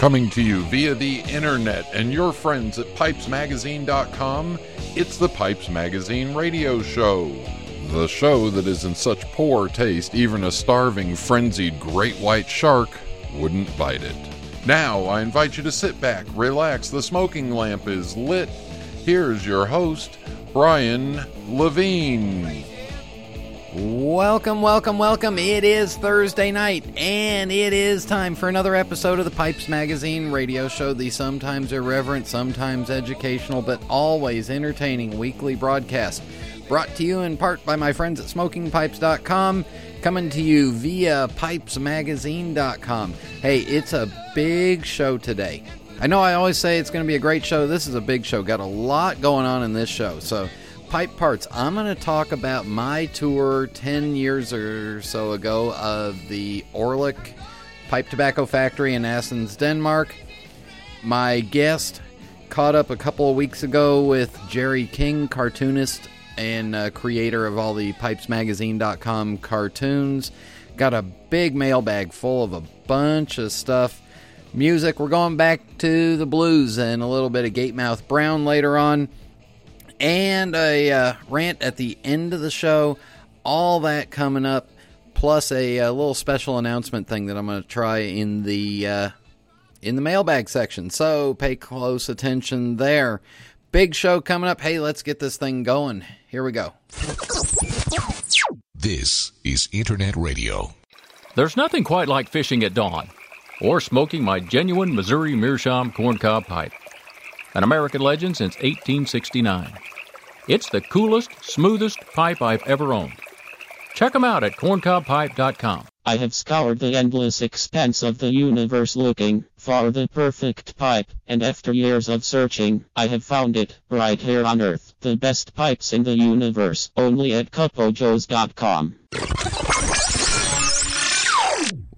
Coming to you via the internet and your friends at pipesmagazine.com, it's the Pipes Magazine radio show. The show that is in such poor taste, even a starving, frenzied great white shark wouldn't bite it. Now, I invite you to sit back, relax, the smoking lamp is lit. Here's your host, Brian Levine. Welcome, welcome, welcome. It is Thursday night, and it is time for another episode of the Pipes Magazine radio show, the sometimes irreverent, sometimes educational, but always entertaining weekly broadcast. Brought to you in part by my friends at smokingpipes.com, coming to you via pipesmagazine.com. Hey, it's a big show today. I know I always say it's going to be a great show. This is a big show. Got a lot going on in this show. So, pipe parts. I'm going to talk about my tour 10 years or so ago of the Orlik Pipe Tobacco Factory in Assens, Denmark. My guest caught up a couple of weeks ago with Jerry King, cartoonist and uh, creator of all the pipesmagazine.com cartoons. Got a big mailbag full of a bunch of stuff. Music, we're going back to the blues and a little bit of Gatemouth Brown later on and a uh, rant at the end of the show. All that coming up, plus a, a little special announcement thing that I'm going to try in the uh, in the mailbag section. So pay close attention there. Big show coming up. Hey, let's get this thing going. Here we go. This is Internet Radio. There's nothing quite like fishing at dawn or smoking my genuine Missouri Meerschaum corncob pipe, an American legend since 1869. It's the coolest, smoothest pipe I've ever owned. Check them out at corncobpipe.com. I have scoured the endless expanse of the universe looking for the perfect pipe, and after years of searching, I have found it right here on Earth. The best pipes in the universe, only at cupojoes.com.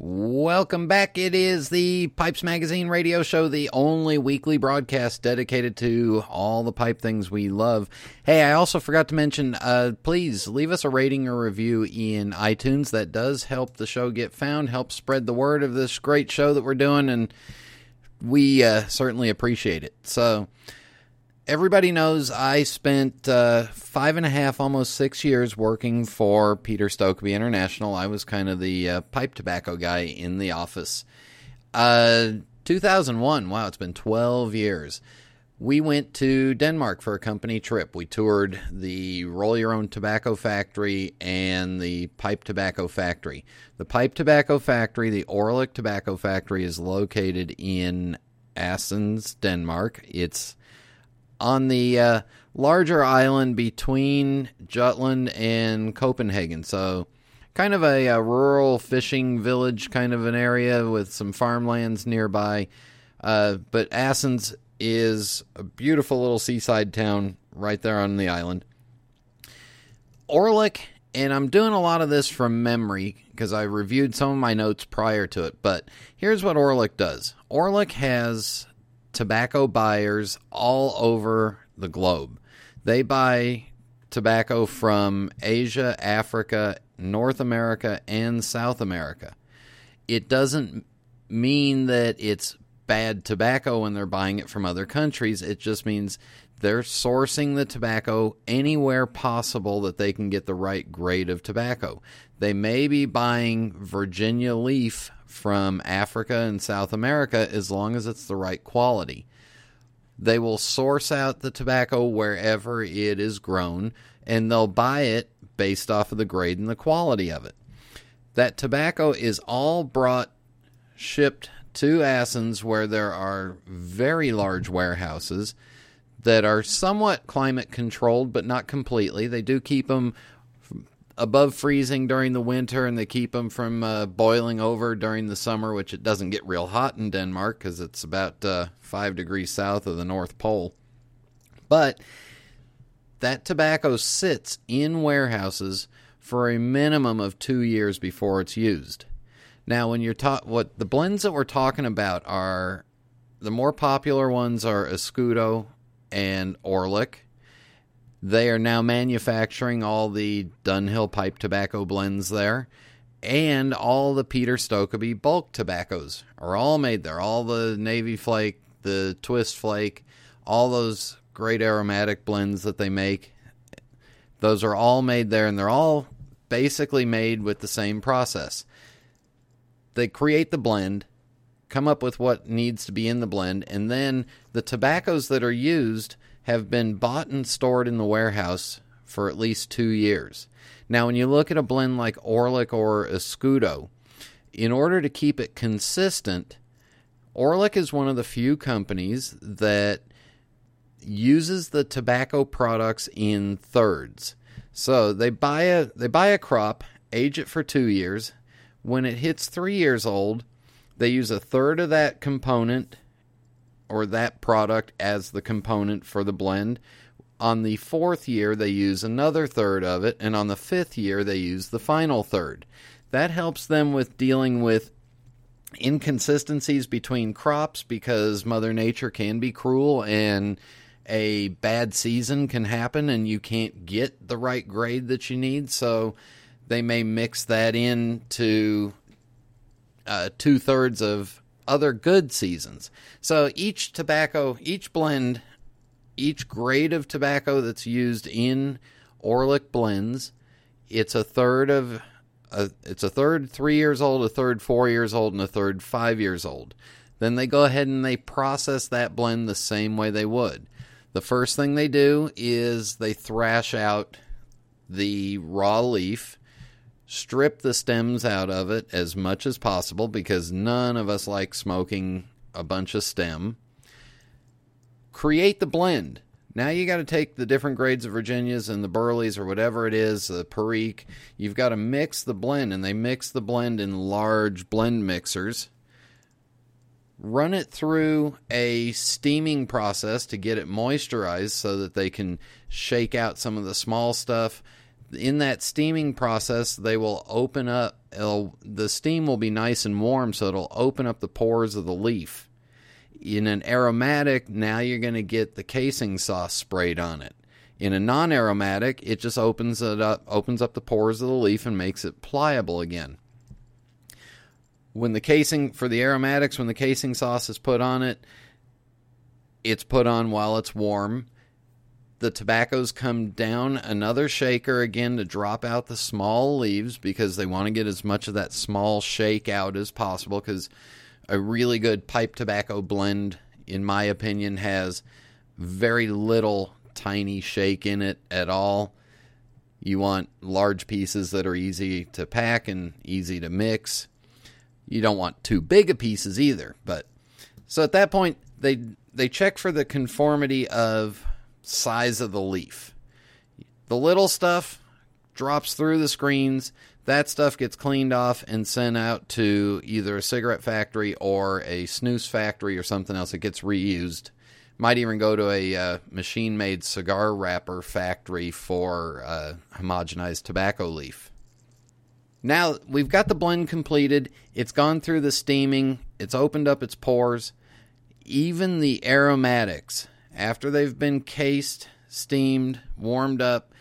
Welcome back. It is the Pipes Magazine radio show, the only weekly broadcast dedicated to all the pipe things we love. Hey, I also forgot to mention, uh, please leave us a rating or review in iTunes. That does help the show get found, help spread the word of this great show that we're doing, and we uh, certainly appreciate it. So, everybody knows I spent uh, five and a half, almost six years working for Peter Stokkebye International. I was kind of the uh, pipe tobacco guy in the office. Uh, 2001, wow, it's been 12 years. We went to Denmark for a company trip. We toured the Roll Your Own Tobacco Factory and the Pipe Tobacco Factory. The Pipe Tobacco Factory, the Orlik Tobacco Factory, is located in Assens, Denmark. It's on the uh, larger island between Jutland and Copenhagen. So, kind of a, a, rural fishing village kind of an area with some farmlands nearby. Uh, but Assens is a beautiful little seaside town right there on the island. Orlik, and I'm doing a lot of this from memory because I reviewed some of my notes prior to it, but here's what Orlik does Orlik has tobacco buyers all over the globe. They buy tobacco from Asia, Africa, North America, and South America. It doesn't mean that it's bad tobacco when they're buying it from other countries. It just means they're sourcing the tobacco anywhere possible that they can get the right grade of tobacco. They may be buying Virginia leaf from Africa and South America as long as it's the right quality. They will source out the tobacco wherever it is grown and they'll buy it based off of the grade and the quality of it. That tobacco is all brought, shipped to Assens, where there are very large warehouses that are somewhat climate controlled, but not completely. They do keep them above freezing during the winter and they keep them from uh, boiling over during the summer, which it doesn't get real hot in Denmark because it's about uh, five degrees south of the North Pole. But that tobacco sits in warehouses for a minimum of two years before it's used. Now, when you're taught what the blends that we're talking about are the more popular ones are Escudo and Orlik. They are now manufacturing all the Dunhill pipe tobacco blends there. and all the Peter Stokkebye bulk tobaccos are all made there. All the Navy Flake, the Twist Flake, all those great aromatic blends that they make, those are all made there, and they're all basically made with the same process. They create the blend, come up with what needs to be in the blend, and then the tobaccos that are used have been bought and stored in the warehouse for at least two years. Now, when you look at a blend like Orlik or Escudo, in order to keep it consistent, Orlik is one of the few companies that uses the tobacco products in thirds. So they buy a they buy a crop, age it for 2 years. When it hits 3 years old, they use a third of that component or that product as the component for the blend. On the fourth year, they use another third of it, and on the fifth year, they use the final third. That helps them with dealing with inconsistencies between crops because Mother Nature can be cruel and a bad season can happen and you can't get the right grade that you need. So they may mix that into uh, two thirds of other good seasons. So each tobacco, each blend, each grade of tobacco that's used in Orlik blends, it's a third of a, it's a third three years old, a third four years old, and a third five years old. Then they go ahead and they process that blend the same way they would. The first thing they do is they thrash out the raw leaf strip the stems out of it as much as possible because none of us like smoking a bunch of stem. Create the blend. Now you got to take the different grades of Virginias and the Burleys or whatever it is, the Perique. You've got to mix the blend, and they mix the blend in large blend mixers. Run it through a steaming process to get it moisturized so that they can shake out some of the small stuff in that steaming process, they will open up. the steam will be nice and warm, so it'll open up the pores of the leaf. In an aromatic, now you're going to get the casing sauce sprayed on it. In a non-aromatic, it just opens it up, opens up the pores of the leaf and makes it pliable again. When the casing for the aromatics, when the casing sauce is put on it, it's put on while it's warm the tobaccos come down another shaker again to drop out the small leaves because they want to get as much of that small shake out as possible because a really good pipe tobacco blend in my opinion has very little tiny shake in it at all. You want large pieces that are easy to pack and easy to mix. You don't want too big of pieces either but so at that point they they check for the conformity of size of the leaf. The little stuff drops through the screens. That stuff gets cleaned off and sent out to either a cigarette factory or a snus factory or something else. It gets reused. Might even go to a uh, machine made cigar wrapper factory for uh, homogenized tobacco leaf. Now we've got the blend completed. It's gone through the steaming, it's opened up its pores. Even the aromatics after they've been cased, steamed, warmed up,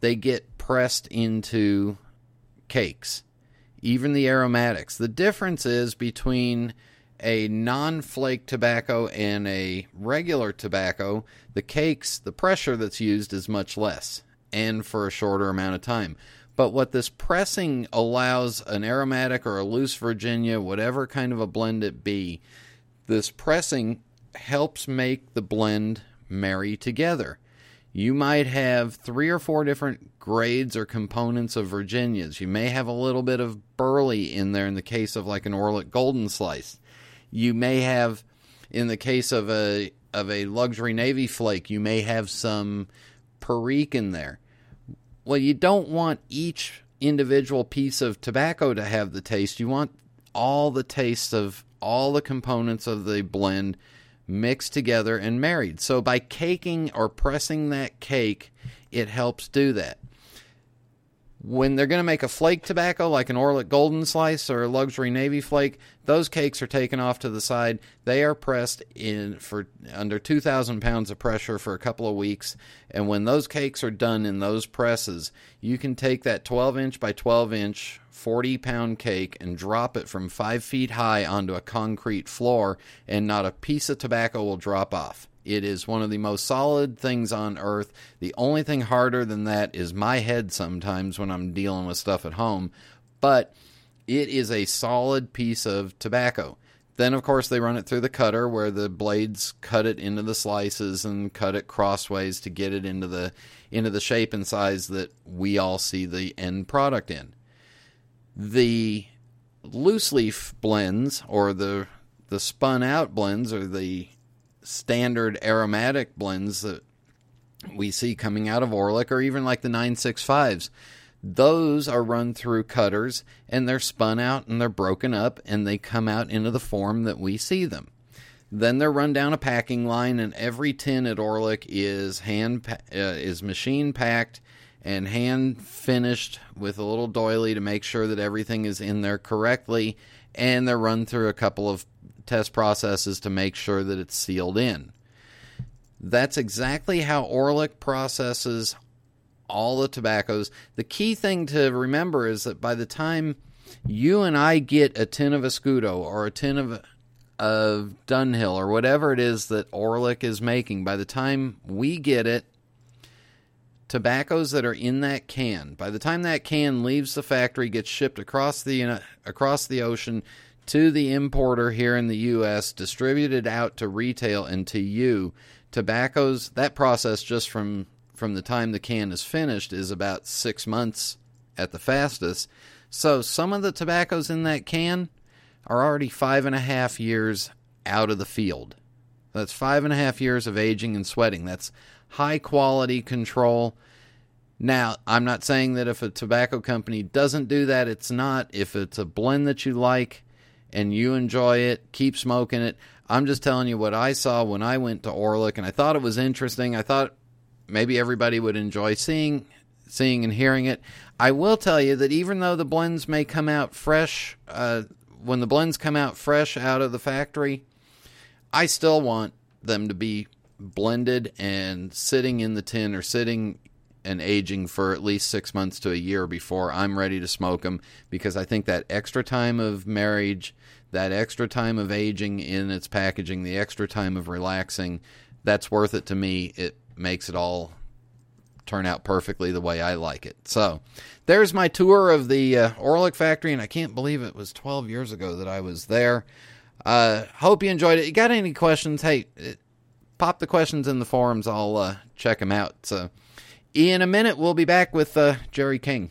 they get pressed into cakes. Even the aromatics. The difference is between a non flake tobacco and a regular tobacco, the cakes, the pressure that's used is much less and for a shorter amount of time. But what this pressing allows an aromatic or a loose Virginia, whatever kind of a blend it be, this pressing helps make the blend marry together. You might have three or four different grades or components of Virginias. You may have a little bit of burley in there in the case of like an Orlik Golden Slice. You may have, in the case of a of a luxury Navy Flake, you may have some Perique in there. Well, you don't want each individual piece of tobacco to have the taste. You want all the tastes of all the components of the blend mixed together and married. So by caking or pressing that cake, it helps do that. When they're going to make a flake tobacco like an Orlik Golden Slice or a luxury Navy Flake, those cakes are taken off to the side. They are pressed in for under 2,000 pounds of pressure for a couple of weeks. And when those cakes are done in those presses, you can take that 12 inch by 12 inch 40 pound cake and drop it from five feet high onto a concrete floor, and not a piece of tobacco will drop off. It is one of the most solid things on earth. The only thing harder than that is my head sometimes when I'm dealing with stuff at home, but it is a solid piece of tobacco. Then, of course, they run it through the cutter where the blades cut it into the slices and cut it crossways to get it into the into the shape and size that we all see the end product in. The loose leaf blends or the the spun out blends or the standard aromatic blends that we see coming out of Orlik or even like the 965s. Those are run through cutters and they're spun out and they're broken up and they come out into the form that we see them. Then they're run down a packing line and every tin at Orlik is hand uh, is machine packed and hand finished with a little doily to make sure that everything is in there correctly and they're run through a couple of test processes to make sure that it's sealed in. That's exactly how Orlik processes all the tobaccos. The key thing to remember is that by the time you and I get a tin of Escudo or a tin of of Dunhill or whatever it is that Orlik is making, by the time we get it, tobaccos that are in that can, by the time that can leaves the factory, gets shipped across the across the ocean to the importer here in the U.S., distributed out to retail and to you, tobaccos. That process just from from the time the can is finished is about six months at the fastest. So some of the tobaccos in that can are already five and a half years out of the field. That's five and a half years of aging and sweating. That's high quality control. Now, I'm not saying that if a tobacco company doesn't do that, it's not. If it's a blend that you like and you enjoy it, keep smoking it. I'm just telling you what I saw when I went to Orlik, and I thought it was interesting. I thought maybe everybody would enjoy seeing seeing and hearing it. I will tell you that even though the blends may come out fresh, uh, when the blends come out fresh out of the factory, I still want them to be blended and sitting in the tin or sitting and aging for at least six months to a year before I'm ready to smoke them because I think that extra time of marriage, that extra time of aging in its packaging, the extra time of relaxing, that's worth it to me. It makes it all turn out perfectly the way I like it. So, there's my tour of the uh, Orlik factory, and I can't believe it was 12 years ago that I was there. Uh, hope you enjoyed it. You got any questions? Hey, it, pop the questions in the forums. I'll uh, check them out. So, in a minute, we'll be back with uh, Jerry King.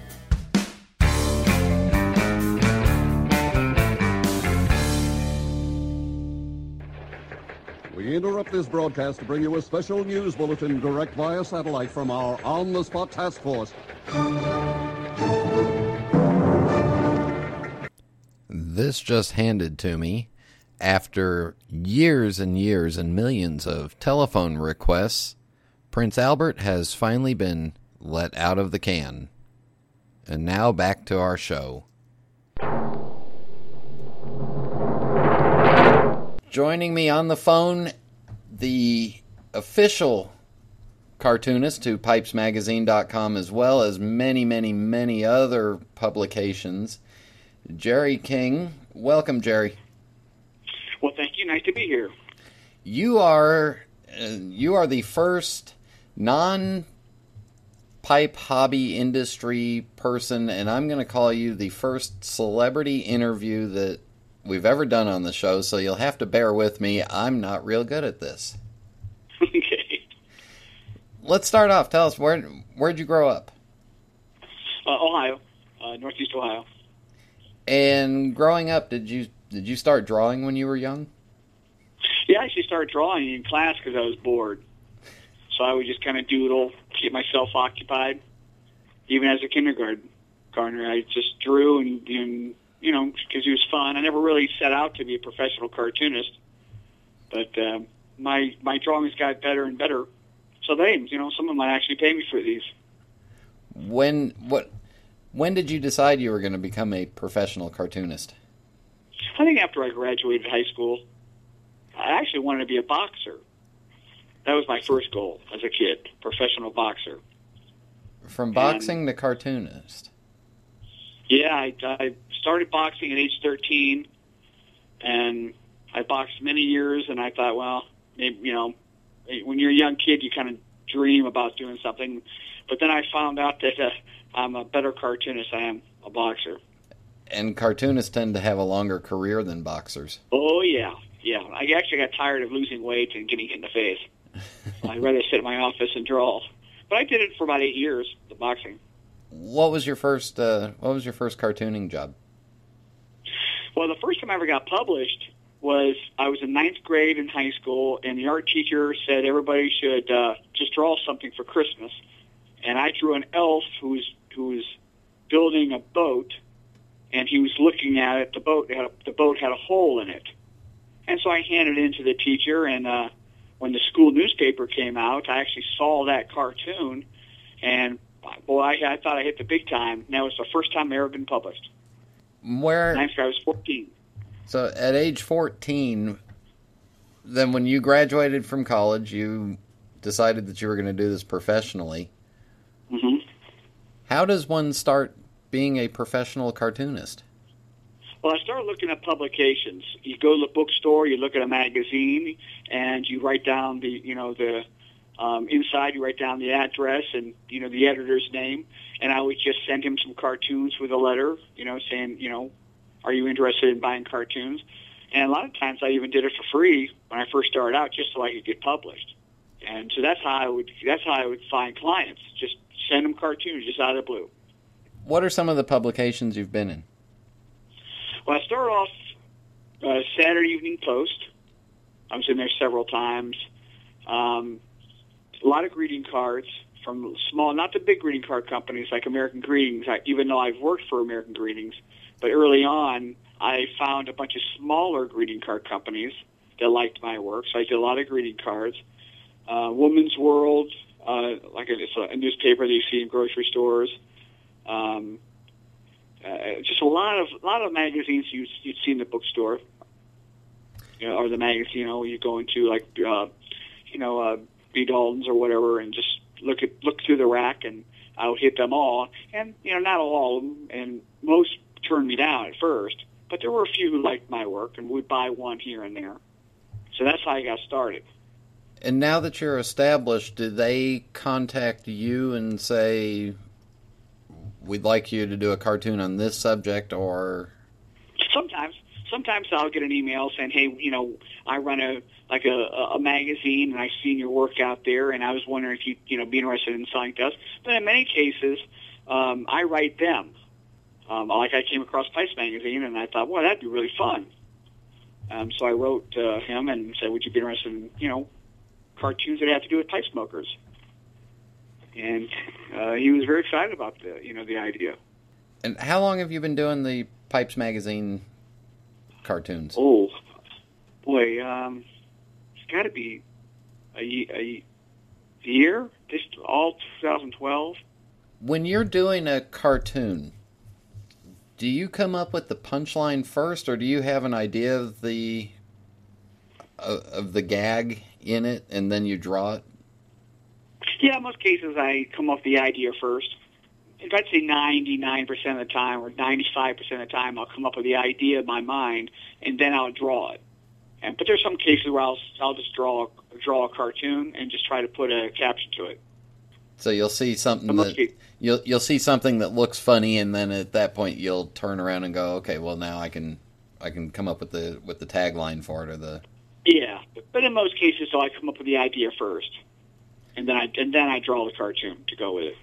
We interrupt this broadcast to bring you a special news bulletin direct via satellite from our on the spot task force. This just handed to me after years and years and millions of telephone requests. Prince Albert has finally been let out of the can. And now back to our show. Joining me on the phone, the official cartoonist to pipesmagazine.com as well as many, many, many other publications. Jerry King, welcome, Jerry. Well, thank you. Nice to be here. You are uh, you are the first non pipe hobby industry person, and I'm going to call you the first celebrity interview that we've ever done on the show. So you'll have to bear with me. I'm not real good at this. okay. Let's start off. Tell us where where'd you grow up? Uh, Ohio, uh, Northeast Ohio. And growing up, did you did you start drawing when you were young? Yeah, I actually started drawing in class because I was bored. So I would just kind of doodle, keep myself occupied. Even as a kindergarten gardener, I just drew and, and you know, because he was fun. I never really set out to be a professional cartoonist, but uh, my my drawings got better and better. So they, you know, someone might actually pay me for these. When what? When did you decide you were going to become a professional cartoonist? I think after I graduated high school, I actually wanted to be a boxer. That was my first goal as a kid, professional boxer. From boxing and, to cartoonist. Yeah, I, I started boxing at age 13, and I boxed many years, and I thought, well, maybe, you know, when you're a young kid, you kind of dream about doing something. But then I found out that uh, I'm a better cartoonist than I am a boxer. And cartoonists tend to have a longer career than boxers. Oh yeah, yeah. I actually got tired of losing weight and getting hit in the face. I'd rather sit in my office and draw. But I did it for about eight years, the boxing. What was your first? Uh, what was your first cartooning job? Well, the first time I ever got published was I was in ninth grade in high school, and the art teacher said everybody should uh, just draw something for Christmas, and I drew an elf who was who was building a boat, and he was looking at it. The boat had a, the boat had a hole in it, and so I handed it to the teacher, and uh, when the school newspaper came out, I actually saw that cartoon, and boy, I, I thought I hit the big time. And that was the first time I ever been published. Where? I was 14. So at age 14, then when you graduated from college, you decided that you were going to do this professionally. Mm-hmm. How does one start being a professional cartoonist? Well, I started looking at publications. You go to the bookstore, you look at a magazine, and you write down the, you know, the um, inside. You write down the address and you know the editor's name, and I would just send him some cartoons with a letter, you know, saying, you know, are you interested in buying cartoons? And a lot of times I even did it for free when I first started out, just so I could get published. And so that's how I would that's how I would find clients. Just send them cartoons just out of the blue. What are some of the publications you've been in? Well, I started off uh, Saturday Evening Post. I was in there several times. Um, a lot of greeting cards from small, not the big greeting card companies like American Greetings, I, even though I've worked for American Greetings. But early on, I found a bunch of smaller greeting card companies that liked my work, so I did a lot of greeting cards. Uh, Woman's World, uh, like a, it's a, newspaper that you see in grocery stores. Um, uh, just a lot of a lot of magazines you you'd see in the bookstore, you know, or the magazine you know you go into like uh, you know uh, B Dalton's or whatever, and just look at look through the rack, and I would hit them all, and you know not all of them, and most turned me down at first, but there were a few who liked my work, and would buy one here and there. So that's how I got started. And now that you're established, do they contact you and say, we'd like you to do a cartoon on this subject or sometimes I'll get an email saying, "Hey, you know, I run a like a, a magazine, and I've seen your work out there, and I was wondering if you you know be interested in selling to us." But in many cases, um, I write them. Um, like I came across Pipes magazine, and I thought, "Well, that'd be really fun." Um, so I wrote uh, him and said, "Would you be interested in you know cartoons that have to do with pipe smokers?" and uh, he was very excited about the you know the idea. And how long have you been doing the Pipes magazine cartoons? Oh, boy, um, it's got to be a, a year. This all 2012. When you're doing a cartoon, do you come up with the punchline first, or do you have an idea of the of the gag in it and then you draw it? Yeah, most cases I come up with the idea first. If I'd say 99% of the time or 95% of the time, I'll come up with the idea in my mind and then I'll draw it. And but there's some cases where I'll I'll just draw draw a cartoon and just try to put a caption to it. So you'll see something that you'll you'll see something that looks funny, and then at that point you'll turn around and go, okay, well now I can I can come up with the with the tagline for it or the. Yeah, but in most cases, so I come up with the idea first, and then I and then I draw the cartoon to go with it.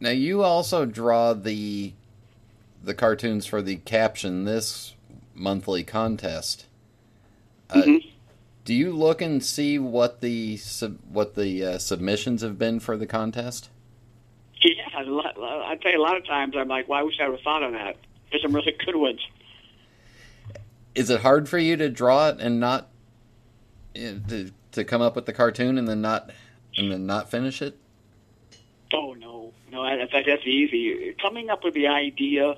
Now you also draw the the cartoons for the caption this monthly contest. Uh, mm-hmm. Do you look and see what the sub, what the uh, submissions have been for the contest? Yeah, I tell you, a lot of times I'm like, "Well, I wish I would have thought of that." There's some really good ones. Is it hard for you to draw it and not to to come up with the cartoon and then not and then not finish it? Oh no, no. In fact, that's easy. Coming up with the idea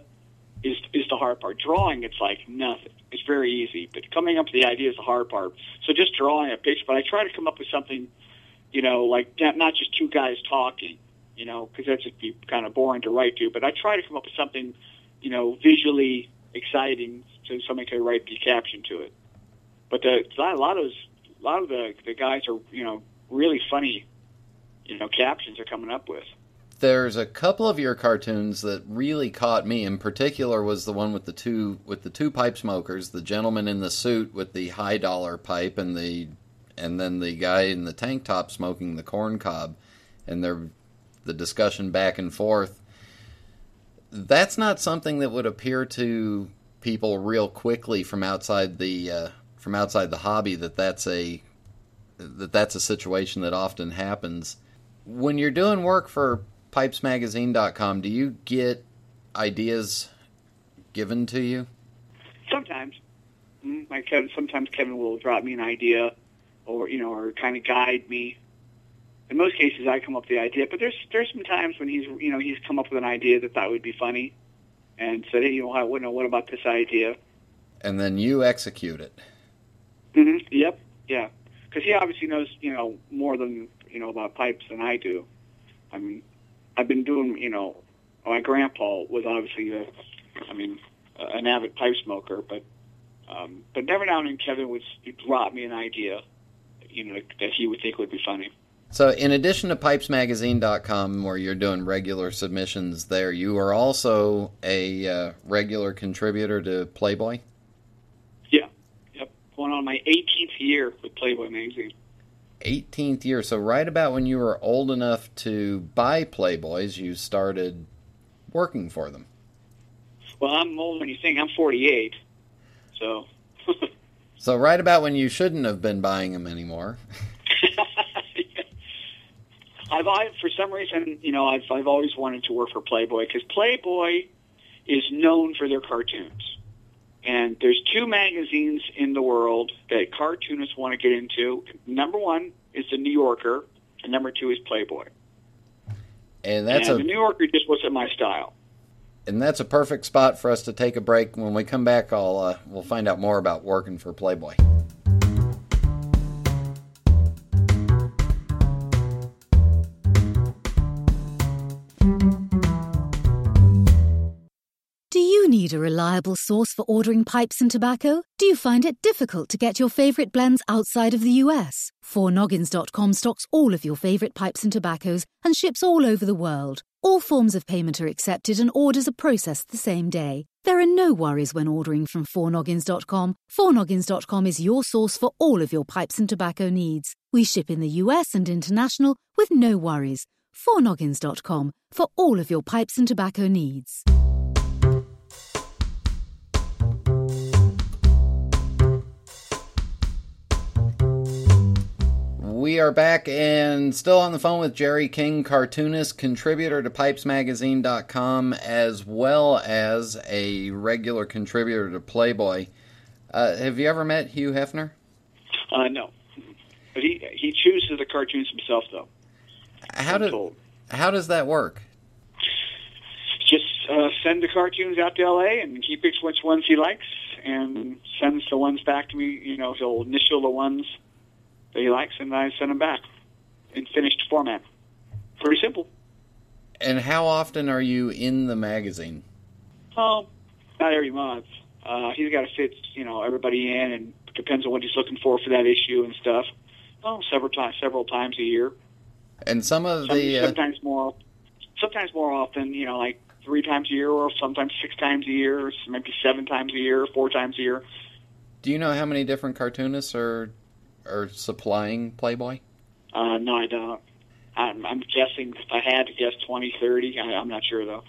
is is the hard part. Drawing, it's like nothing. It's very easy, but coming up with the idea is the hard part. So just drawing a picture, but I try to come up with something, you know, like not just two guys talking, you know, because that's just be kind of boring to write to. But I try to come up with something, you know, visually exciting so somebody can write the caption to it. But the, a lot of those, a lot of the the guys are, you know, really funny, you know, captions they're coming up with there's a couple of your cartoons that really caught me. In particular, was the one with the two with the two pipe smokers, the gentleman in the suit with the high dollar pipe, and the and then the guy in the tank top smoking the corn cob, and their the discussion back and forth. That's not something that would appear to people real quickly from outside the uh, from outside the hobby that that's a that that's a situation that often happens when you're doing work for pipesmagazine.com, do you get ideas given to you? Sometimes. Like Kevin, sometimes Kevin will drop me an idea, or you know, or kind of guide me. In most cases, I come up with the idea, but there's there's some times when he's you know he's come up with an idea that thought would be funny, and said, hey, you know, what, know, what about this idea? And then you execute it. Mm-hmm. Yep. Yeah. Because he obviously knows you know more than you know about pipes than I do. I mean, I've been doing, you know, my grandpa was obviously, a, I mean, an avid pipe smoker, but um, but every now and then Kevin would drop me an idea, you know, that he would think would be funny. So, in addition to pipesmagazine.com, where you're doing regular submissions there, you are also a uh, regular contributor to Playboy? Yeah. Yep. Going on my 18th year with Playboy magazine. 18th year. So, right about when you were old enough to buy Playboys, you started working for them. Well, I'm older than you think. I'm 48. So. so, right about when you shouldn't have been buying them anymore. I've, I, for some reason, you know, I've, I've always wanted to work for Playboy because Playboy is known for their cartoons. And there's two magazines in the world that cartoonists want to get into. Number one is the New Yorker, and number two is Playboy. And that's and a, the New Yorker just wasn't my style. And that's a perfect spot for us to take a break. When we come back, I'll uh, we'll find out more about working for Playboy. Need a reliable source for ordering pipes and tobacco? Do you find it difficult to get your favorite blends outside of the US? 4noggins.com stocks all of your favorite pipes and tobaccos and ships all over the world. All forms of payment are accepted and orders are processed the same day. There are no worries when ordering from 4noggins.com. 4noggins.com is your source for all of your pipes and tobacco needs. We ship in the US and international with no worries. 4noggins.com for all of your pipes and tobacco needs. We are back and still on the phone with Jerry King, cartoonist, contributor to pipesmagazine.com, as well as a regular contributor to Playboy. Uh, have you ever met Hugh Hefner? Uh, no. But he he chooses the cartoons himself, though. How, do, how does that work? Just uh, send the cartoons out to L.A. and he picks which ones he likes and sends the ones back to me. You know, he'll initial the ones that he likes, and I send them back in finished format. Pretty simple. And how often are you in the magazine? Oh, not every month. Uh, he's got to fit, you know, everybody in, and depends on what he's looking for for that issue and stuff. Oh, several times, several times a year. And some of Some, the uh, sometimes more, sometimes more often. You know, like three times a year, or sometimes six times a year, or maybe seven times a year, four times a year. do you know how many different cartoonists are are supplying Playboy? Uh, no, I don't. I'm, I'm guessing if I had to guess 20, 30. I, I'm not sure though.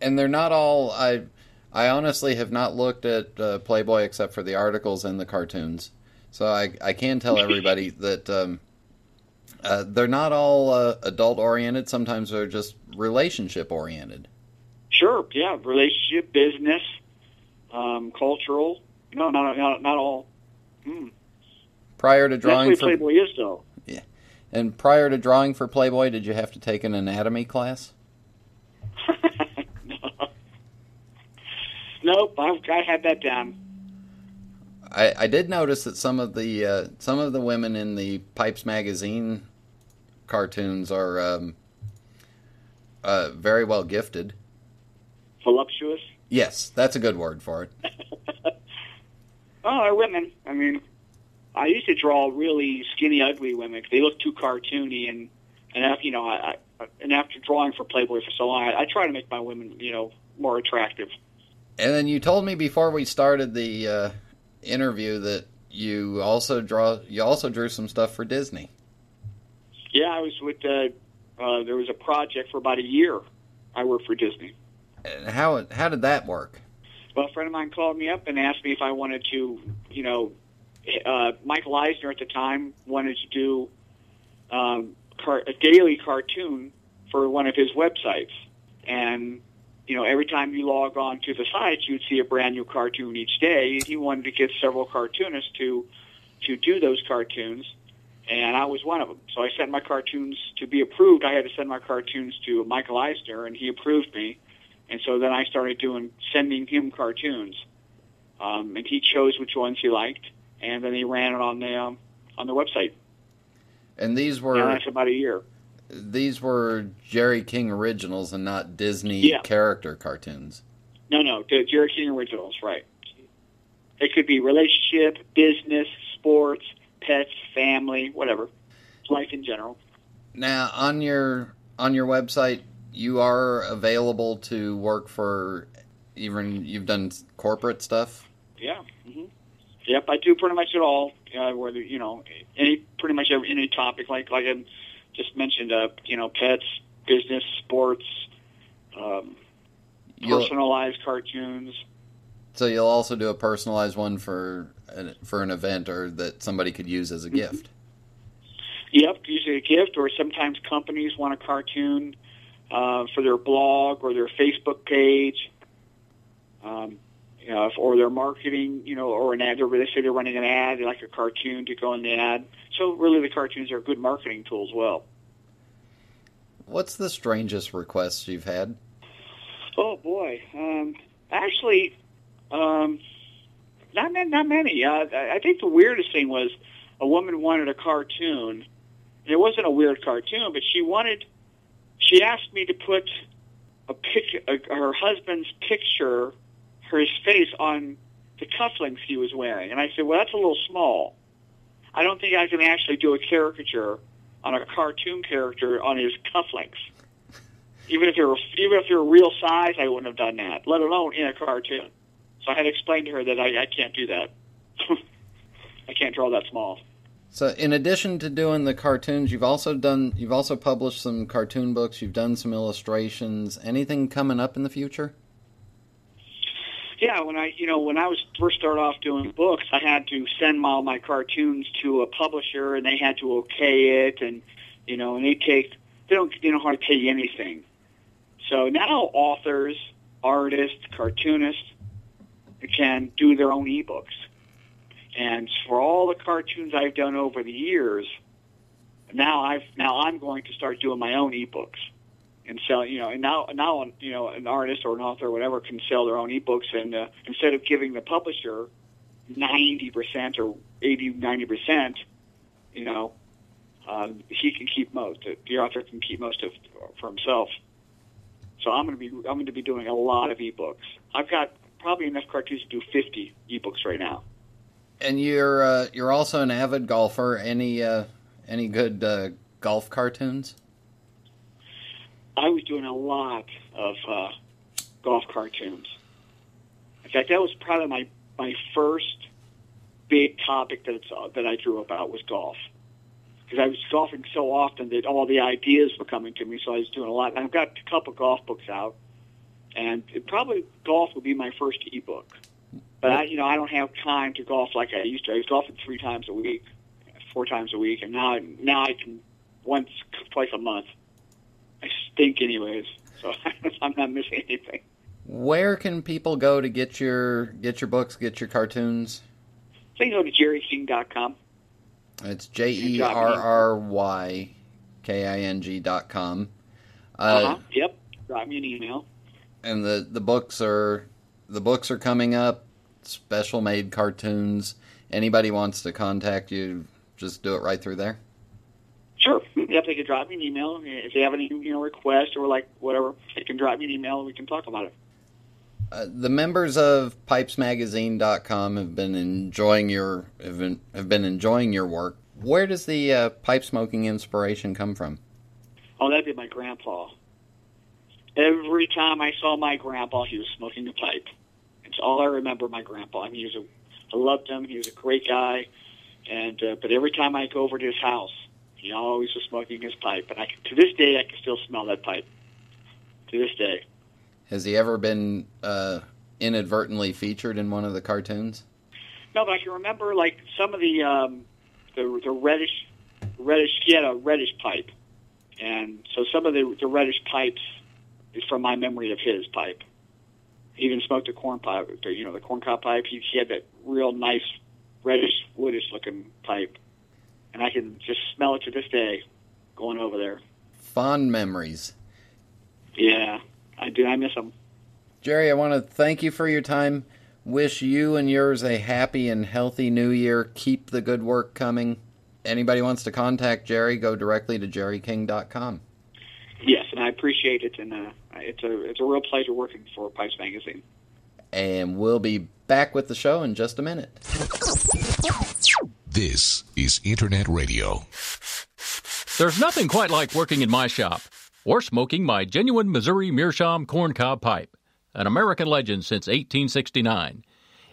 and they're not all I I honestly have not looked at uh, Playboy except for the articles and the cartoons. So I I can tell everybody that um, uh, they're not all uh, adult oriented. Sometimes they're just relationship oriented. Sure, yeah, relationship, business, um, cultural. No, not not, not all. Hmm. Prior to That's drawing for Playboy is, though. and prior to drawing for Playboy, did you have to take an anatomy class? Nope, I've, I had that down. I, I did notice that some of the uh, some of the women in the Pipes magazine cartoons are um, uh, very well gifted. Voluptuous. Yes, that's a good word for it. Oh, they're women. I mean, I used to draw really skinny, ugly women 'cause they look too cartoony, and and after, you know, I, I and after drawing for Playboy for so long, I, I try to make my women, you know, more attractive. And then you told me before we started the uh, interview that you also draw you also drew some stuff for Disney. Yeah, I was with. Uh, uh, there was a project for about a year. I worked for Disney. And how how did that work? Well, a friend of mine called me up and asked me if I wanted to, you know, uh, Michael Eisner at the time wanted to do um, car- a daily cartoon for one of his websites, and you know, every time you log on to the site, you'd see a brand new cartoon each day. He wanted to get several cartoonists to to do those cartoons, and I was one of them. So I sent my cartoons to be approved. I had to send my cartoons to Michael Eisner, and he approved me. And so then I started doing sending him cartoons, um, and he chose which ones he liked, and then he ran it on the um, on the website. And these And were that's about a year. these were Jerry King originals and not Disney Yeah. character cartoons. No, no, the Jerry King originals, right? It could be relationship, business, sports, pets, family, whatever, life in general. Now on your on your website, you are available to work for even you've done corporate stuff. Yeah. Yep, I do pretty much it all. Uh, whether you know any pretty much every, any topic, like like I just mentioned, uh, you know, pets, business, sports, um, You'll- personalized cartoons. So you'll also do a personalized one for an, for an event or that somebody could use as a gift. Yep, usually a gift, or sometimes companies want a cartoon uh, for their blog or their Facebook page, um, you know, if- or their marketing, you know, or an ad. Or they say they're running an ad, they like a cartoon to go in the ad. So really, the cartoons are a good marketing tool as well. What's the strangest requests you've had? Oh boy, um, actually, um, not not many. Uh, I I think the weirdest thing was a woman wanted a cartoon. It wasn't a weird cartoon, but she wanted. She asked me to put a pic, a, her husband's picture, his face on the cufflinks he was wearing, and I said, "Well, that's a little small. I don't think I can actually do a caricature on a cartoon character on his cufflinks." even if you're even if you're real size, I wouldn't have done that. Let alone in a cartoon. So I had to explain to her that I, I can't do that. I can't draw that small. So in addition to doing the cartoons, you've also done you've also published some cartoon books, you've done some illustrations. Anything coming up in the future? Yeah, when I you know when I was first started off doing books, I had to send all my cartoons to a publisher, and they had to okay it, and you know, and they take they don't they don't hardly pay you anything. So now authors, artists, cartoonists can do their own ebooks. And for all the cartoons I've done over the years, now I've now I'm going to start doing my own ebooks and sell. You know, and now now you know an artist or an author or whatever can sell their own ebooks, and uh, instead of giving the publisher ninety percent or 80 90 percent, you know, uh, he can keep most. The author can keep most of for himself. So I'm going to be I'm going to be doing a lot of ebooks. I've got probably enough cartoons to do 50 ebooks right now. And you're uh, you're also an avid golfer. Any uh, any good uh, golf cartoons? I was doing a lot of uh, golf cartoons. In fact, that was probably my my first big topic that uh, that I drew about was golf because I was golfing so often that all the ideas were coming to me. So I was doing a lot. I've got a couple golf books out, and it probably golf will be my first ebook. But I, you know, I don't have time to golf like I used to. I was golfing three times a week, four times a week, and now now I can once twice a month. I stink anyways, so I'm not missing anything. Where can people go to get your get your books, get your cartoons? You go to jerryking.com. It's J E R R Y K I N G dot com. Uh, uh-huh. Yep. Drop me an email. And the the books are the books are coming up. Special made cartoons. Anybody wants to contact you, just do it right through there. Yep, they can drop me an email if they have any you know requests or like whatever. They can drop me an email and we can talk about it. Uh, the members of pipesmagazine.com have been enjoying your have been, have been enjoying your work. Where does the uh, pipe smoking inspiration come from? Oh, that'd be my grandpa. Every time I saw my grandpa, he was smoking a pipe. It's all I remember. My grandpa. I mean, he was a, I loved him. He was a great guy, and uh, but every time I go over to his house, he always was smoking his pipe. And I, can, to this day, I can still smell that pipe. To this day. Has he ever been uh, inadvertently featured in one of the cartoons? No, but I can remember like some of the um, the, the reddish reddish. He had a reddish pipe, and so some of the, the reddish pipes is from my memory of his pipe. He even smoked a corn pipe, you know, the corncob pipe. He, he had that real nice reddish woodish looking pipe, and I can just smell it to this day going over there. Fond memories. Yeah. I do. I miss them. Jerry, I want to thank you for your time. Wish you and yours a happy and healthy new year. Keep the good work coming. Anybody wants to contact Jerry, go directly to jerryking.com. Yes, and I appreciate it, and uh, it's a it's a real pleasure working for Pipes Magazine. And we'll be back with the show in just a minute. This is Internet Radio. There's nothing quite like working in my shop or smoking my genuine Missouri Meerschaum corncob pipe, an American legend since 1869.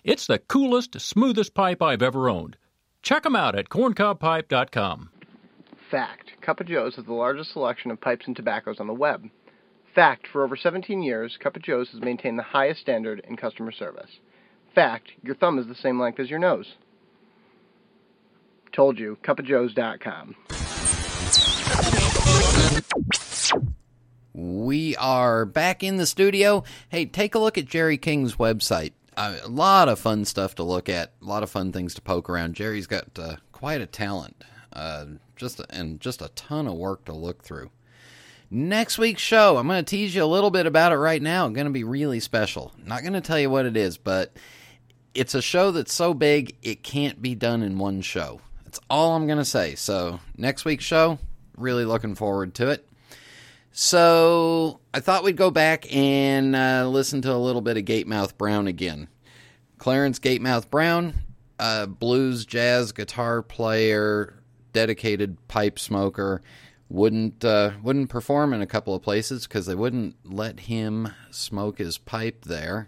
It's the coolest, smoothest pipe I've ever owned. Check them out at corncobpipe.com. Fact Cup of Joe's has the largest selection of pipes and tobaccos on the web. Fact For over 17 years, Cup of Joe's has maintained the highest standard in customer service. Fact Your thumb is the same length as your nose. Told you, cupojoes.com. We are back in the studio. Hey, take a look at Jerry King's website. Uh, a lot of fun stuff to look at. A lot of fun things to poke around. Jerry's got uh, quite a talent, uh, just and just a ton of work to look through. Next week's show, I'm going to tease you a little bit about it right now. Going to be really special. Not going to tell you what it is, but it's a show that's so big it can't be done in one show. That's all I'm going to say. So next week's show, really looking forward to it. So I thought we'd go back and uh, listen to a little bit of Gatemouth Brown again. Clarence Gatemouth Brown, uh, blues, jazz, guitar player, dedicated pipe smoker, wouldn't uh, wouldn't perform in a couple of places because they wouldn't let him smoke his pipe there.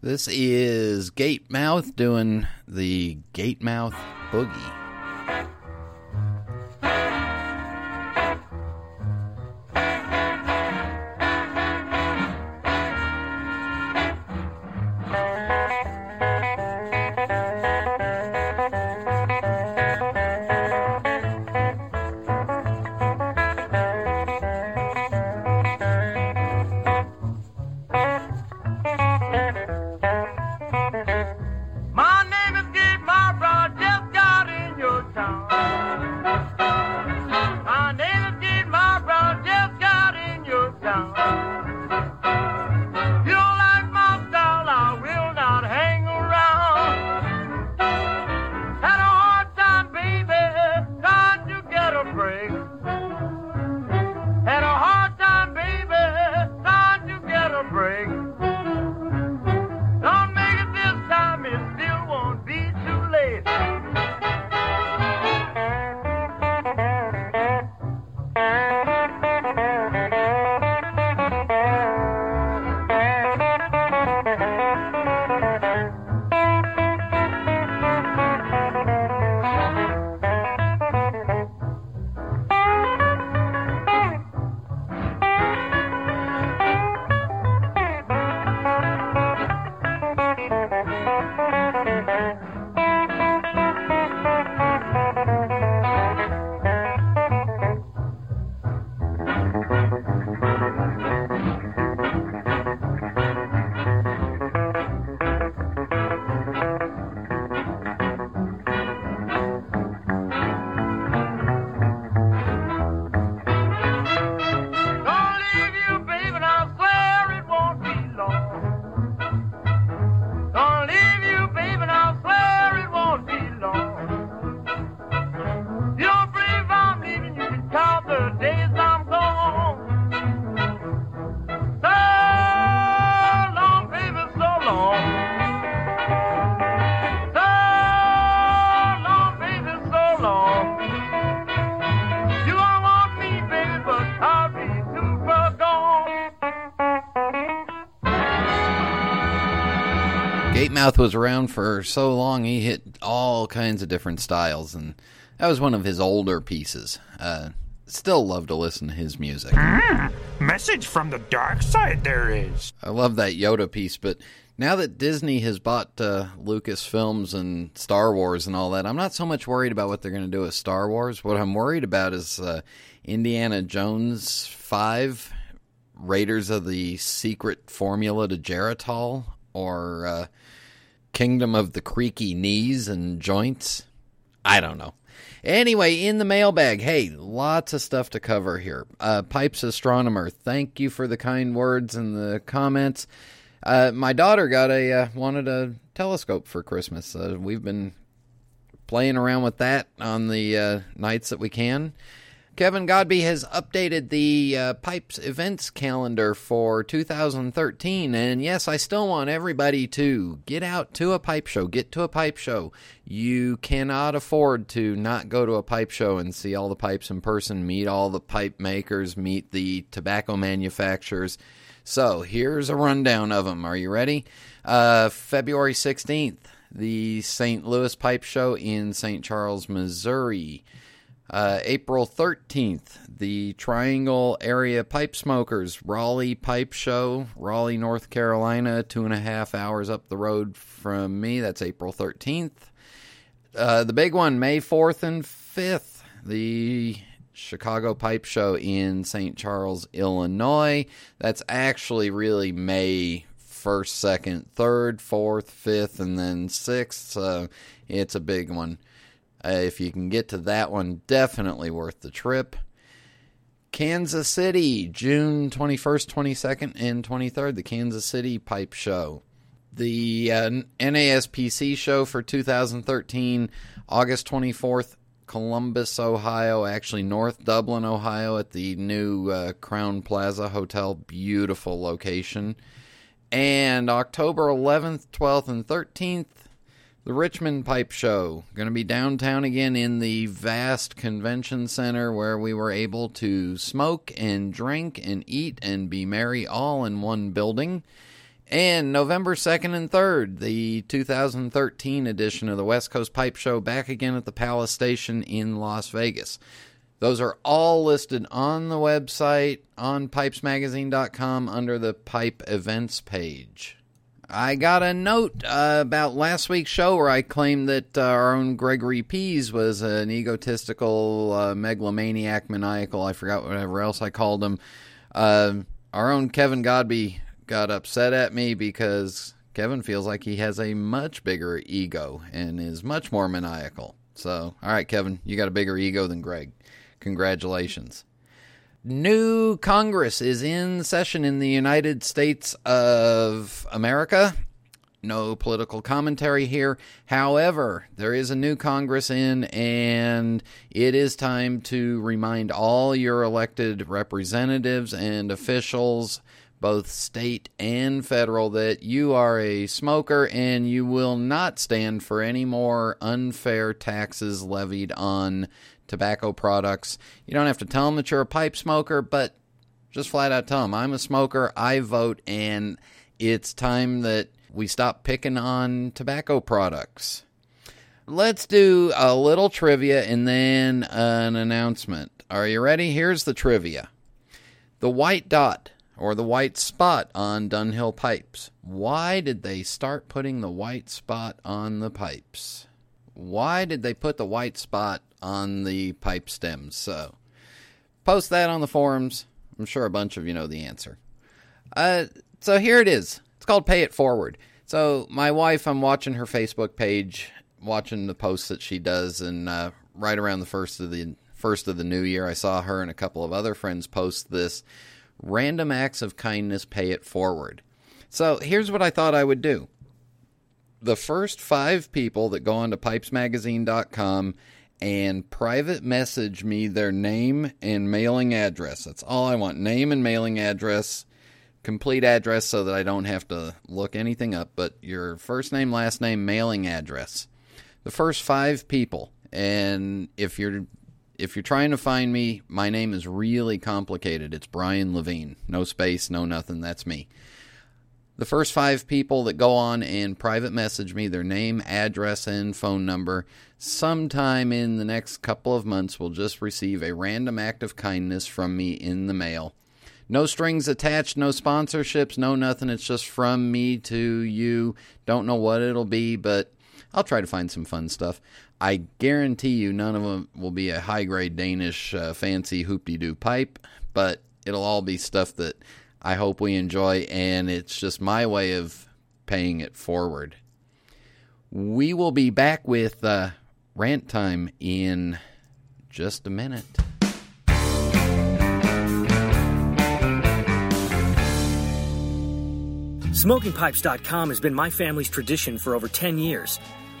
This is Gatemouth doing the Gatemouth Boogie. Mouth was around for so long, he hit all kinds of different styles, and that was one of his older pieces. Uh, still love to listen to his music. Mm, message from the dark side there is. I love that Yoda piece, but now that Disney has bought uh, Lucasfilms and Star Wars and all that, I'm not so much worried about what they're going to do with Star Wars. What I'm worried about is uh, Indiana Jones 5, Raiders of the Secret Formula to Geritol, or uh, Kingdom of the Creaky Knees and Joints. I don't know. Anyway, in the mailbag, hey, lots of stuff to cover here. Uh, Pipes Astronomer, thank you for the kind words and the comments. Uh, my daughter got a uh, wanted a telescope for Christmas. Uh, we've been playing around with that on the uh, nights that we can. Kevin Godby has updated the uh, Pipes events calendar for 2013. And yes, I still want everybody to get out to a pipe show, get to a pipe show. You cannot afford to not go to a pipe show and see all the pipes in person, meet all the pipe makers, meet the tobacco manufacturers. So here's a rundown of them. Are you ready? Uh, February 16th, the St. Louis Pipe Show in St. Charles, Missouri. Uh, April 13th, the Triangle Area Pipe Smokers Raleigh Pipe Show, Raleigh, North Carolina, two and a half hours up the road from me. That's April 13th. Uh, the big one, May 4th and 5th, the Chicago Pipe Show in St. Charles, Illinois. That's actually really May 1st, 2nd, 3rd, 4th, 5th, and then 6th. So it's a big one. Uh, if you can get to that one, definitely worth the trip. Kansas City, June 21st, 22nd, and 23rd, the Kansas City Pipe Show. The uh, NASPC show for 2013, August 24th, Columbus, Ohio, actually North Dublin, Ohio, at the new uh, Crowne Plaza Hotel. Beautiful location. And October 11th, 12th, and 13th, the Richmond Pipe Show. Going to be downtown again in the vast convention center where we were able to smoke and drink and eat and be merry all in one building. And November 2nd and 3rd, the 2013 edition of the West Coast Pipe Show back again at the Palace Station in Las Vegas. Those are all listed on the website on pipesmagazine.com under the Pipe Events page. I got a note uh, about last week's show where I claimed that uh, our own Gregory Pease was an egotistical, uh, megalomaniac, maniacal, I forgot whatever else I called him. Uh, our own Kevin Godby got upset at me because Kevin feels like he has a much bigger ego and is much more maniacal. So, all right, Kevin, you got a bigger ego than Greg. Congratulations new Congress is in session in the United States of America. No political commentary here. However, there is a new Congress in, and it is time to remind all your elected representatives and officials, both state and federal, that you are a smoker and you will not stand for any more unfair taxes levied on tobacco products. You don't have to tell them that you're a pipe smoker, but just flat out tell them I'm a smoker, I vote, and it's time that we stop picking on tobacco products. Let's do a little trivia and then an announcement. Are you ready? Here's the trivia The white dot or the white spot on Dunhill pipes. Why did they start putting the white spot on the pipes? Why did they put the white spot on the pipe stems. So post that on the forums. I'm sure a bunch of you know the answer. Uh, so here it is. It's called Pay It Forward. So my wife, I'm watching her Facebook page, watching the posts that she does, and uh, right around the first of the first of the new year, I saw her and a couple of other friends post this random acts of kindness pay it forward. So here's what I thought I would do. The first five people that go on to pipesmagazine.com and private message me their name and mailing address. That's all I want. Name and mailing address, complete address so that I don't have to look anything up, but your first name, last name, mailing address. The first 5 people. And if you're if you're trying to find me, my name is really complicated. It's Brian Levine. No space, no nothing. That's me. The first five people that go on and private message me their name, address, and phone number sometime in the next couple of months will just receive a random act of kindness from me in the mail. No strings attached, no sponsorships, no nothing. It's just from me to you. Don't know what it'll be, but I'll try to find some fun stuff. I guarantee you none of them will be a high grade Danish uh, fancy hoopty doo pipe, but it'll all be stuff that I hope we enjoy, and it's just my way of paying it forward. We will be back with uh, rant time in just a minute. SmokingPipes.com has been my family's tradition for over 10 years.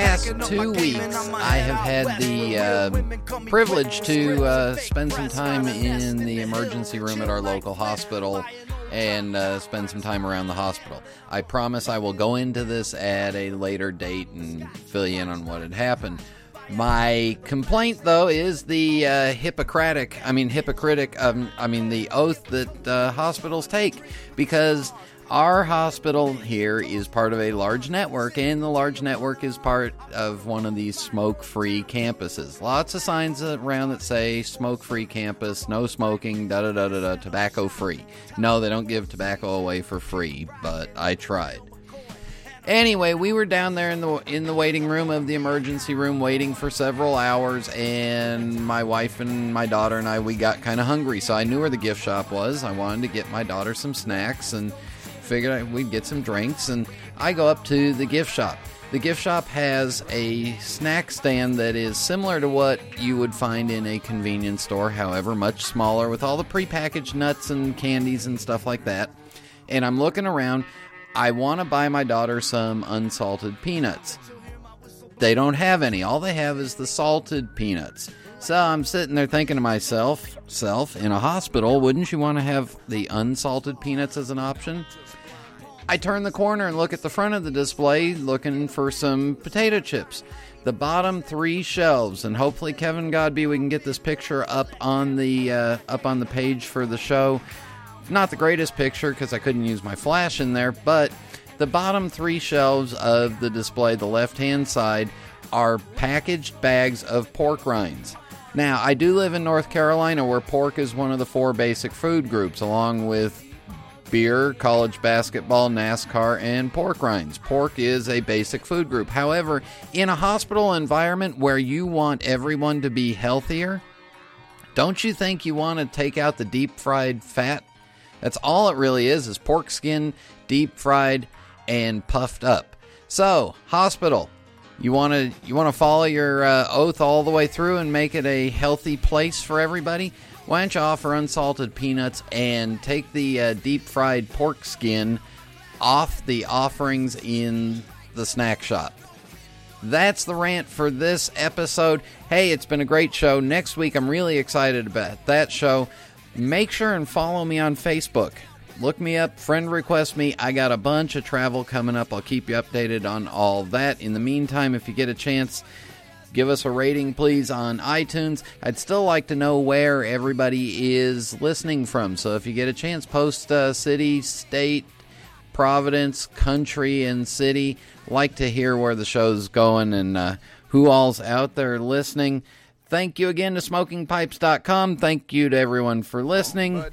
Past two weeks, I have had the uh, privilege to uh, spend some time in the emergency room at our local hospital and uh, spend some time around the hospital. I promise I will go into this at a later date and fill you in on what had happened. My complaint, though, is the uh, Hippocratic, I mean, hypocritic, um, I mean, the oath that uh, hospitals take, because our hospital here is part of a large network, and the large network is part of one of these smoke free campuses. Lots of signs around that say smoke free campus, no smoking, da da da da da, tobacco free. No, they don't give tobacco away for free, but I tried. Anyway, we were down there in the in the waiting room of the emergency room waiting for several hours and my wife and my daughter and I we got kind of hungry. So I knew where the gift shop was. I wanted to get my daughter some snacks and figured we'd get some drinks and I go up to the gift shop. The gift shop has a snack stand that is similar to what you would find in a convenience store, however, much smaller with all the prepackaged nuts and candies and stuff like that. And I'm looking around. I want to buy my daughter some unsalted peanuts. They don't have any. All they have is the salted peanuts. So I'm sitting there thinking to myself, self, in a hospital, wouldn't you want to have the unsalted peanuts as an option? I turn the corner and look at the front of the display looking for some potato chips. The bottom three shelves, and hopefully Kevin Godby, we can get this picture up on the uh, up on the page for the show. Not the greatest picture because I couldn't use my flash in there, but the bottom three shelves of the display, the left hand side, are packaged bags of pork rinds. Now, I do live in North Carolina where pork is one of the four basic food groups, along with beer, college basketball, NASCAR, and pork rinds. Pork is a basic food group. However, in a hospital environment where you want everyone to be healthier, don't you think you want to take out the deep fried fat? That's all it really is is pork skin, deep fried and puffed up. So, hospital, you want to you want to follow your uh, oath all the way through and make it a healthy place for everybody? Why don't you offer unsalted peanuts and take the uh, deep fried pork skin off the offerings in the snack shop? That's the rant for this episode. Hey, it's been a great show. Next week, I'm really excited about that show. Make sure and follow me on Facebook. Look me up, friend request me. I got a bunch of travel coming up. I'll keep you updated on all that. In the meantime, if you get a chance, Give us a rating, please, on iTunes. I'd still like to know where everybody is listening from. So if you get a chance, post uh, city, state, Providence, country, and city. Like to hear where the show's going and uh, who all's out there listening. Thank you again to smokingpipes.com. Thank you to everyone for listening.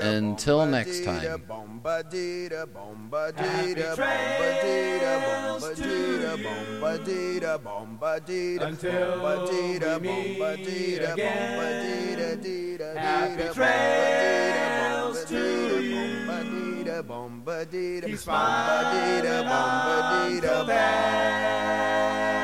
Until next time. Until we meet again. Happy trails to you. Keep smiling until then.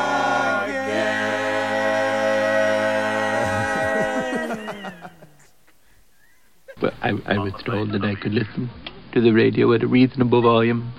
I, I was told that I could listen to the radio at a reasonable volume.